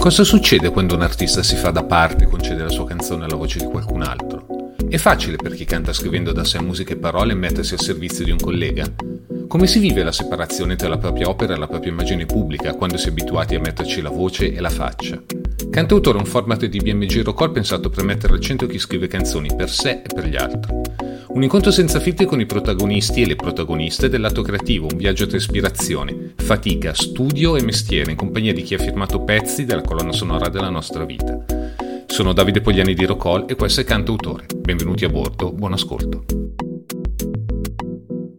Cosa succede quando un artista si fa da parte e concede la sua canzone alla voce di qualcun altro? È facile per chi canta scrivendo da sé musica e parole mettersi al servizio di un collega? Come si vive la separazione tra la propria opera e la propria immagine pubblica quando si è abituati a metterci la voce e la faccia? Cantautore è un format di BMG Rockall pensato per mettere al centro chi scrive canzoni per sé e per gli altri. Un incontro senza filtri con i protagonisti e le protagoniste del lato creativo, un viaggio tra ispirazione, fatica, studio e mestiere in compagnia di chi ha firmato pezzi della colonna sonora della nostra vita. Sono Davide Pogliani di Rocol e questo è Cantautore. Benvenuti a bordo, buon ascolto.